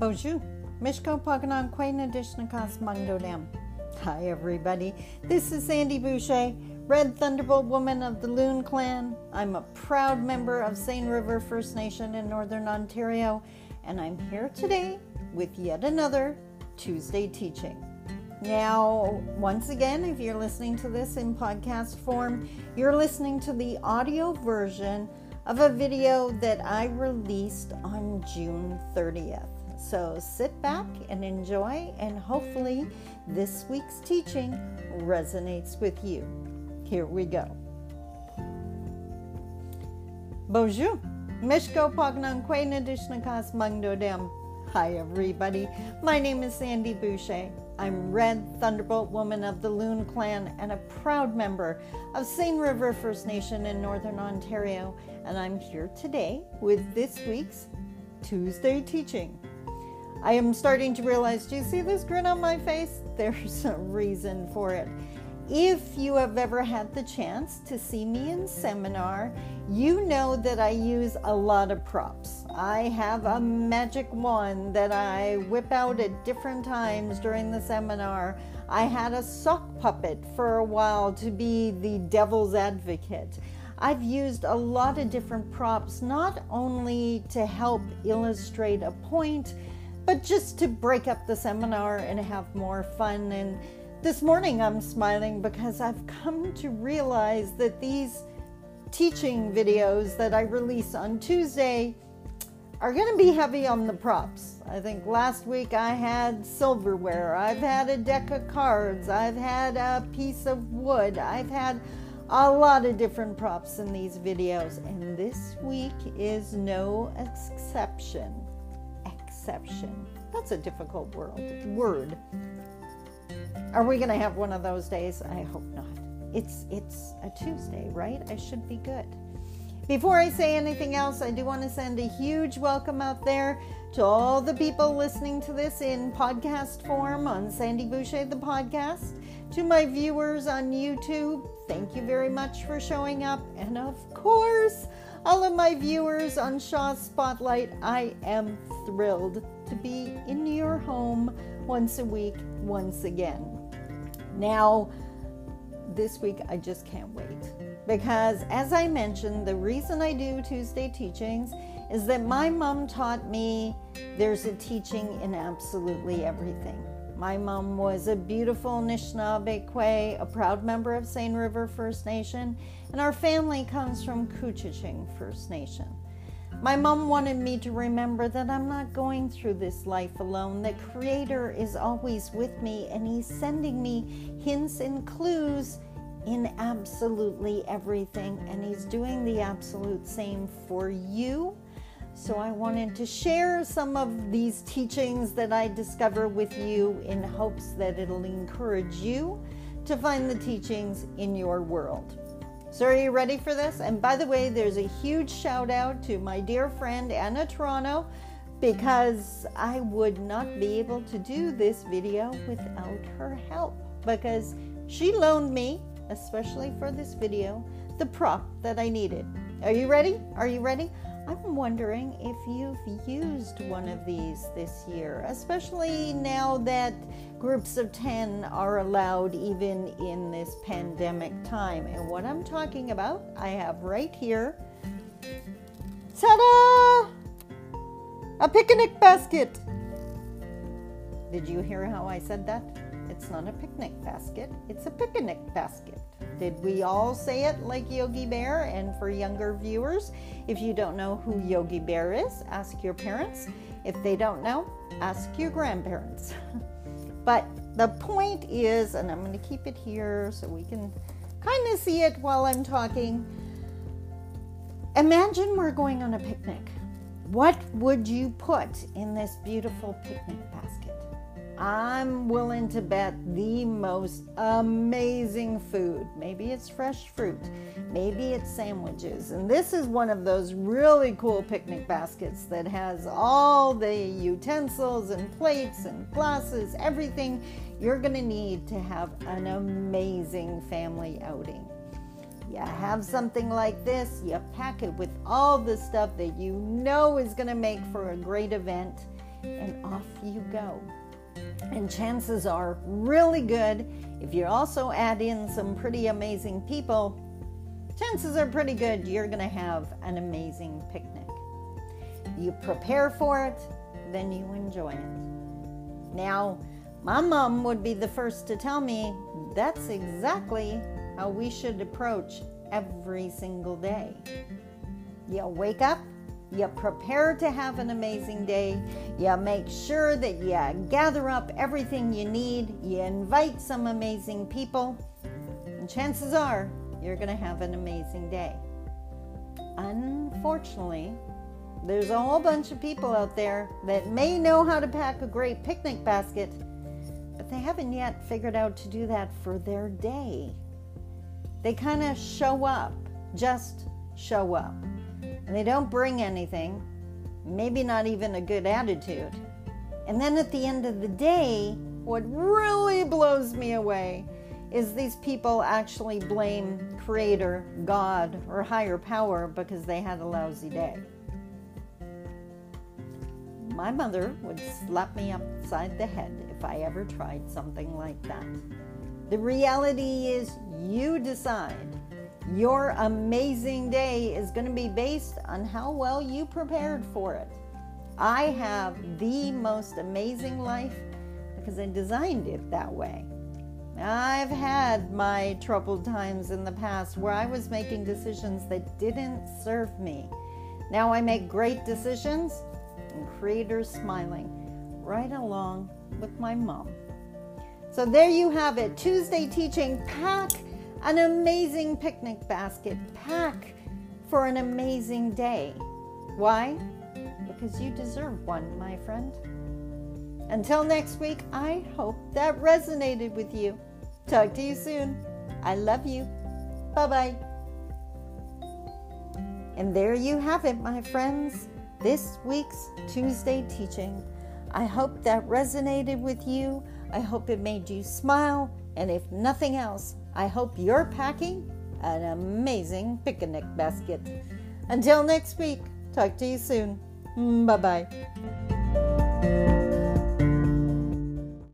Boozhoo. Mishko Paganan Quena Dishnakas Mangdodam. Hi, everybody. This is Sandy Boucher, Red Thunderbolt Woman of the Loon Clan. I'm a proud member of Seine River First Nation in Northern Ontario, and I'm here today with yet another Tuesday teaching. Now, once again, if you're listening to this in podcast form, you're listening to the audio version of a video that I released on June 30th. So sit back and enjoy, and hopefully, this week's teaching resonates with you. Here we go. Boozhoo. Mishko Mangdodem. Hi, everybody. My name is Sandy Boucher. I'm Red Thunderbolt Woman of the Loon Clan and a proud member of Seine River First Nation in Northern Ontario, and I'm here today with this week's Tuesday teaching. I am starting to realize do you see this grin on my face? There's a reason for it. If you have ever had the chance to see me in seminar, you know that I use a lot of props. I have a magic wand that I whip out at different times during the seminar. I had a sock puppet for a while to be the devil's advocate. I've used a lot of different props, not only to help illustrate a point, but just to break up the seminar and have more fun. And this morning I'm smiling because I've come to realize that these teaching videos that I release on Tuesday are going to be heavy on the props. I think last week I had silverware, I've had a deck of cards, I've had a piece of wood, I've had a lot of different props in these videos, and this week is no exception That's a difficult world, word. Are we going to have one of those days? I hope not. It's it's a Tuesday, right? I should be good. Before I say anything else, I do want to send a huge welcome out there to all the people listening to this in podcast form on Sandy Boucher the podcast, to my viewers on YouTube. Thank you very much for showing up, and of course, all of my viewers on Shaw Spotlight, I am thrilled to be in your home once a week, once again. Now, this week I just can't wait because, as I mentioned, the reason I do Tuesday teachings is that my mom taught me there's a teaching in absolutely everything. My mom was a beautiful Anishinaabe a proud member of Seine River First Nation, and our family comes from Couchiching First Nation. My mom wanted me to remember that I'm not going through this life alone. The Creator is always with me, and He's sending me hints and clues in absolutely everything, and He's doing the absolute same for you so I wanted to share some of these teachings that I discover with you in hopes that it'll encourage you to find the teachings in your world. So, are you ready for this? And by the way, there's a huge shout out to my dear friend Anna Toronto because I would not be able to do this video without her help because she loaned me, especially for this video, the prop that I needed. Are you ready? Are you ready? I'm wondering if you've used one of these this year, especially now that groups of 10 are allowed even in this pandemic time. And what I'm talking about, I have right here. Ta da! A picnic basket. Did you hear how I said that? It's not a picnic basket, it's a picnic basket. Did we all say it like Yogi Bear? And for younger viewers, if you don't know who Yogi Bear is, ask your parents. If they don't know, ask your grandparents. but the point is, and I'm going to keep it here so we can kind of see it while I'm talking. Imagine we're going on a picnic. What would you put in this beautiful picnic basket? I'm willing to bet the most amazing food. Maybe it's fresh fruit, maybe it's sandwiches. And this is one of those really cool picnic baskets that has all the utensils and plates and glasses, everything you're going to need to have an amazing family outing. You have something like this, you pack it with all the stuff that you know is going to make for a great event and off you go. And chances are really good if you also add in some pretty amazing people, chances are pretty good you're going to have an amazing picnic. You prepare for it, then you enjoy it. Now, my mom would be the first to tell me that's exactly how we should approach every single day. You wake up, you prepare to have an amazing day, you make sure that you gather up everything you need, you invite some amazing people, and chances are you're going to have an amazing day. Unfortunately, there's a whole bunch of people out there that may know how to pack a great picnic basket, but they haven't yet figured out to do that for their day. They kind of show up, just show up, and they don't bring anything, maybe not even a good attitude. And then at the end of the day, what really blows me away is these people actually blame Creator, God, or higher power because they had a lousy day. My mother would slap me upside the head if I ever tried something like that. The reality is, you decide. Your amazing day is going to be based on how well you prepared for it. I have the most amazing life because I designed it that way. I've had my troubled times in the past where I was making decisions that didn't serve me. Now I make great decisions and creators smiling right along with my mom. So there you have it. Tuesday teaching pack an amazing picnic basket. Pack for an amazing day. Why? Because you deserve one, my friend. Until next week, I hope that resonated with you. Talk to you soon. I love you. Bye bye. And there you have it, my friends. This week's Tuesday teaching. I hope that resonated with you. I hope it made you smile. And if nothing else, I hope you're packing an amazing picnic basket. Until next week, talk to you soon. Bye bye.